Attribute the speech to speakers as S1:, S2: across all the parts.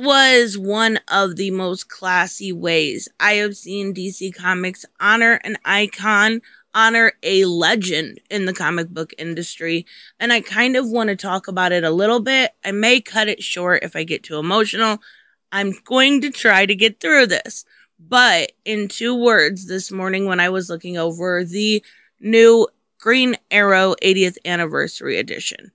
S1: was one of the most classy ways I have seen DC Comics honor an icon, honor a legend in the comic book industry. And I kind of want to talk about it a little bit. I may cut it short if I get too emotional. I'm going to try to get through this. But in two words, this morning when I was looking over the new Green Arrow 80th Anniversary Edition,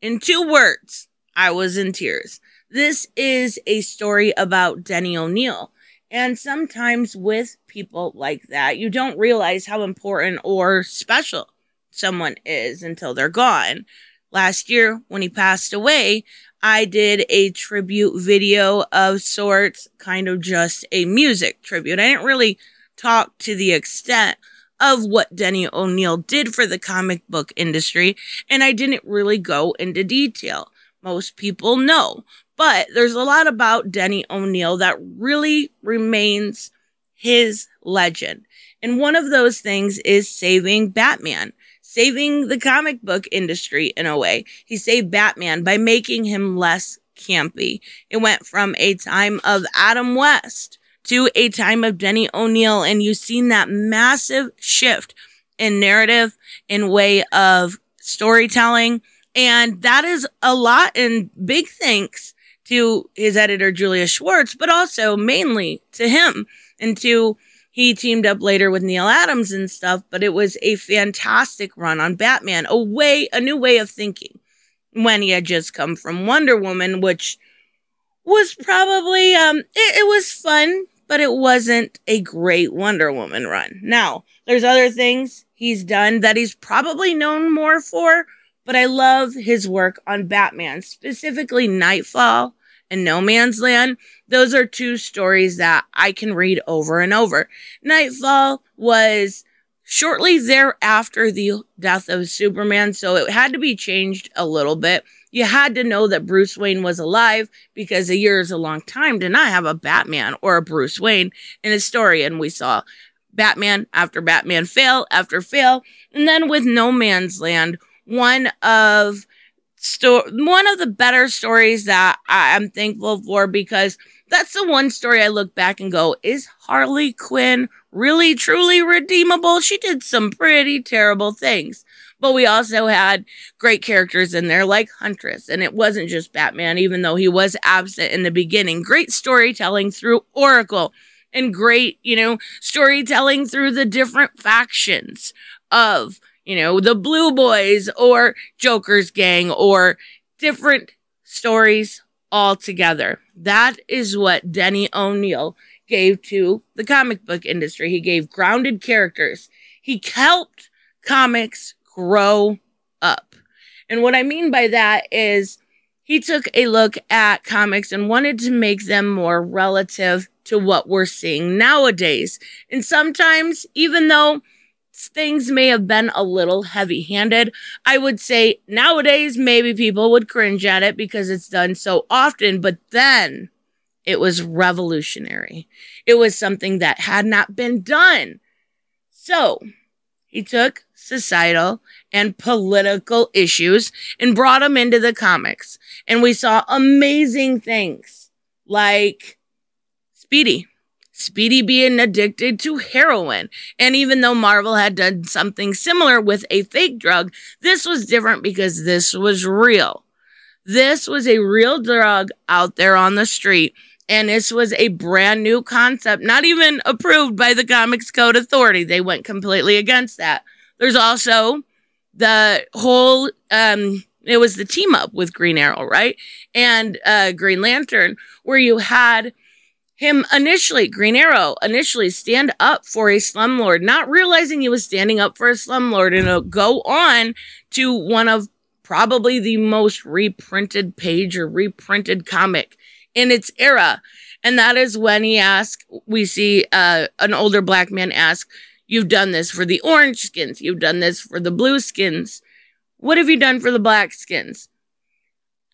S1: in two words, I was in tears. This is a story about Denny O'Neil. And sometimes with people like that, you don't realize how important or special someone is until they're gone. Last year, when he passed away, I did a tribute video of sorts, kind of just a music tribute. I didn't really talk to the extent of what Denny O'Neil did for the comic book industry, and I didn't really go into detail. Most people know, but there's a lot about Denny O'Neil that really remains his legend. And one of those things is saving Batman, saving the comic book industry in a way. He saved Batman by making him less campy. It went from a time of Adam West to a time of Denny O'Neil, and you've seen that massive shift in narrative, in way of storytelling. And that is a lot and big thanks to his editor, Julius Schwartz, but also mainly to him and to he teamed up later with Neal Adams and stuff, but it was a fantastic run on Batman, a way, a new way of thinking when he had just come from Wonder Woman, which was probably, um, it, it was fun, but it wasn't a great Wonder Woman run. Now, there's other things he's done that he's probably known more for, but I love his work on Batman, specifically Knightfall and No Man's Land. Those are two stories that I can read over and over. Knightfall was shortly thereafter the death of Superman, so it had to be changed a little bit. You had to know that Bruce Wayne was alive because a year is a long time to not have a Batman or a Bruce Wayne in a story. And we saw Batman after Batman fail after fail. And then with No Man's Land, one of sto- one of the better stories that I- I'm thankful for because that's the one story I look back and go, is Harley Quinn really truly redeemable? She did some pretty terrible things. But we also had great characters in there like Huntress. And it wasn't just Batman, even though he was absent in the beginning. Great storytelling through Oracle and great, you know, storytelling through the different factions of you know, the Blue Boys or Joker's gang or different stories all together. That is what Denny O'Neil gave to the comic book industry. He gave grounded characters. He helped comics grow up. And what I mean by that is he took a look at comics and wanted to make them more relative to what we're seeing nowadays. And sometimes, even though things may have been a little heavy handed. I would say nowadays, maybe people would cringe at it because it's done so often, but then it was revolutionary. It was something that had not been done. So he took societal and political issues and brought them into the comics. And we saw amazing things like Speedy Speedy being addicted to heroin. And even though Marvel had done something similar with a fake drug, this was different because this was real. This was a real drug out there on the street. And this was a brand new concept, not even approved by the Comics Code Authority. They went completely against that. There's also the whole, um, it was the team up with Green Arrow, right? And uh, Green Lantern, where you had him initially, Green Arrow, initially stand up for a slumlord, not realizing he was standing up for a slumlord, and go on to one of probably the most reprinted page or reprinted comic in its era. And that is when he asked, we see uh, an older black man ask, You've done this for the orange skins, you've done this for the blue skins. What have you done for the black skins?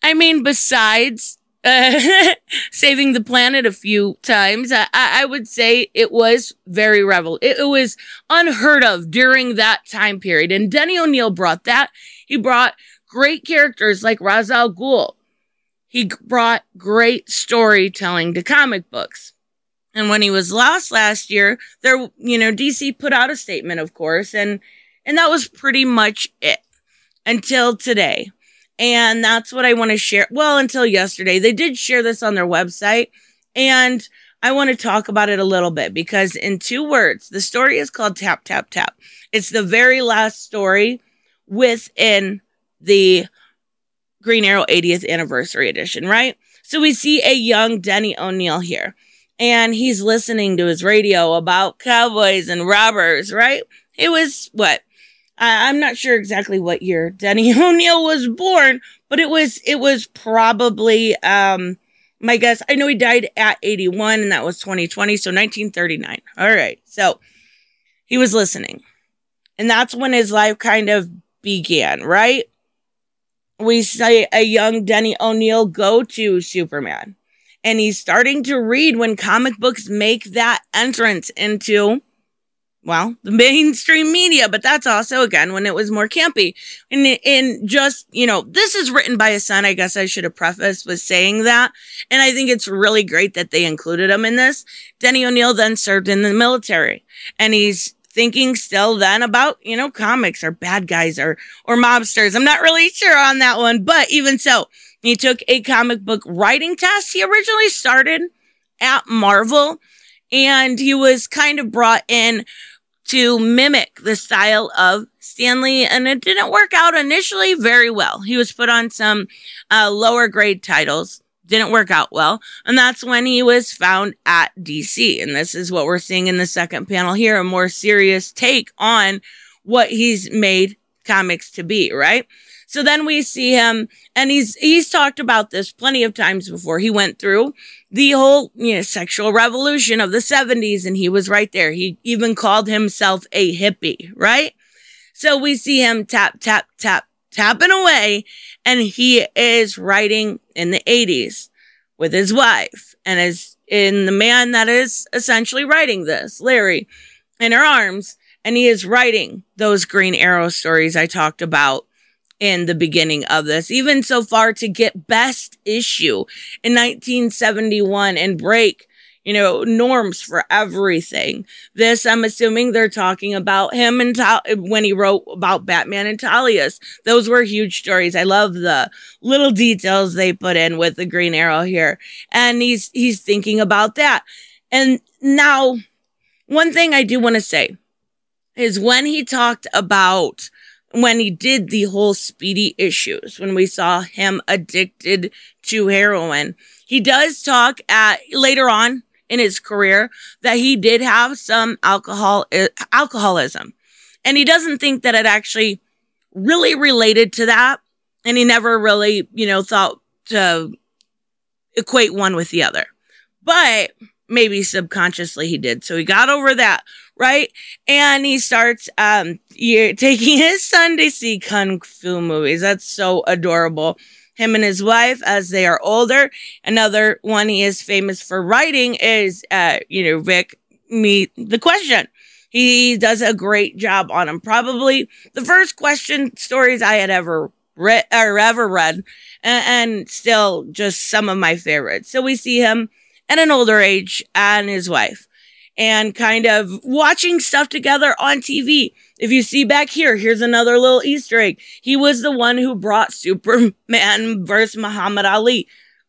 S1: I mean, besides saving the planet a few times. I, I would say it was very revel. It, it, was unheard of during that time period. And Denny O'Neil brought that. He brought great characters like Ra's al Ghul. he brought great storytelling to comic books. And when he was lost last year, there, you know, DC put out a statement, of course, and, and that was pretty much it until today. And that's what I want to share. Well, until yesterday, they did share this on their website. And I want to talk about it a little bit because, in two words, the story is called Tap, Tap, Tap. It's the very last story within the Green Arrow 80th anniversary edition, right? So we see a young Denny O'Neil here, and he's listening to his radio about cowboys and robbers, right? It was what? I'm not sure exactly what year Denny O'Neil was born, but it was it was probably um my guess. I know he died at 81 and that was 2020, so 1939. All right. So he was listening. And that's when his life kind of began, right? We see a young Denny O'Neil go to Superman. And he's starting to read when comic books make that entrance into well, the mainstream media, but that's also again when it was more campy. And in just, you know, this is written by a son. I guess I should have prefaced with saying that. And I think it's really great that they included him in this. Denny O'Neil then served in the military and he's thinking still then about, you know, comics or bad guys or, or mobsters. I'm not really sure on that one, but even so, he took a comic book writing test. He originally started at Marvel and he was kind of brought in to mimic the style of Stan Lee, and it didn't work out initially very well. He was put on some uh, lower grade titles, didn't work out well, and that's when he was found at DC. And this is what we're seeing in the second panel here a more serious take on what he's made comics to be, right? So then we see him and he's he's talked about this plenty of times before. He went through the whole, you know, sexual revolution of the 70s and he was right there. He even called himself a hippie, right? So we see him tap tap tap tapping away and he is writing in the 80s with his wife and is in the man that is essentially writing this, Larry, in her arms and he is writing those green arrow stories I talked about in the beginning of this, even so far to get best issue in 1971 and break, you know, norms for everything. This, I'm assuming they're talking about him and Ta- when he wrote about Batman and Talia's. Those were huge stories. I love the little details they put in with the Green Arrow here. And he's, he's thinking about that. And now, one thing I do want to say is when he talked about when he did the whole speedy issues, when we saw him addicted to heroin. He does talk at later on in his career that he did have some alcohol, uh, alcoholism. And he doesn't think that it actually really related to that. And he never really, you know, thought to equate one with the other. But maybe subconsciously he did. So he got over that right? And he starts um taking his son to see kung fu movies. That's so adorable. Him and his wife, as they are older. Another one he is famous for writing is, uh, you know, Vic Meet the Question. He does a great job on him. Probably the first question stories I had ever read or ever read, and, and still just some of my favorites. So we see him at an older age and his wife and kind of watching stuff together on TV. If you see back here, here's another little Easter egg. He was the one who brought Superman versus Muhammad Ali.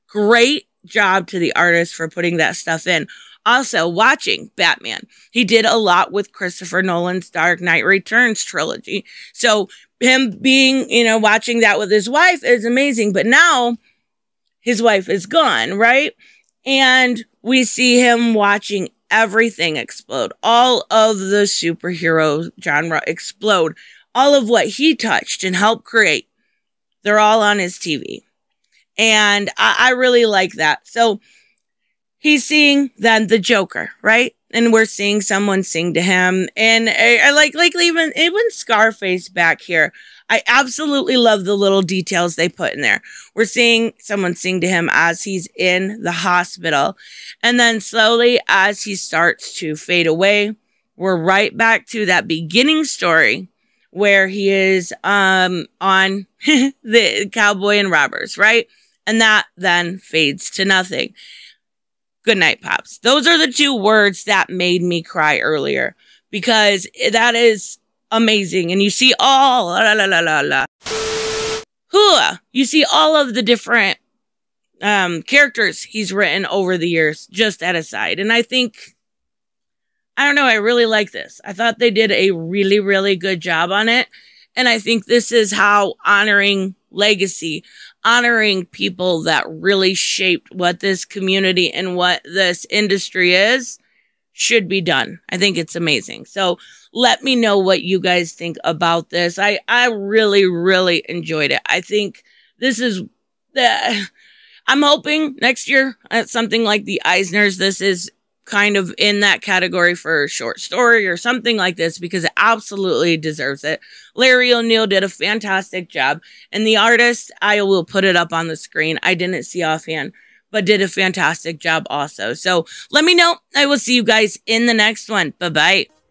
S1: Great job to the artist for putting that stuff in. Also, watching Batman. He did a lot with Christopher Nolan's Dark Knight Returns trilogy. So, him being, you know, watching that with his wife is amazing. But now his wife is gone, right? And we see him watching everything explode. All of the superhero genre explode. All of what he touched and helped create, they're all on his TV. And I, I really like that. So he's seeing then the Joker, right? And we're seeing someone sing to him. And I, I like, like even, even Scarface back here. I absolutely love the little details they put in there. We're seeing someone sing to him as he's in the hospital. And then slowly, as he starts to fade away, we're right back to that beginning story where he is um, on the cowboy and robbers, right? And that then fades to nothing. Good night, Pops. Those are the two words that made me cry earlier because that is amazing. And you see all, la la la la la. Hua, you see all of the different um, characters he's written over the years, just at a side. And I think, I don't know, I really like this. I thought they did a really, really good job on it. And I think this is how honoring legacy, honoring people that really shaped what this community and what this industry is should be done. I think it's amazing. So let me know what you guys think about this. I, I really, really enjoyed it. I think this is the, I'm hoping next year at something like the Eisners, this is kind of in that category for a short story or something like this because it absolutely deserves it. Larry O'Neil did a fantastic job and the artist, I will put it up on the screen. I didn't see offhand, but did a fantastic job also. So let me know. I will see you guys in the next one. Bye bye.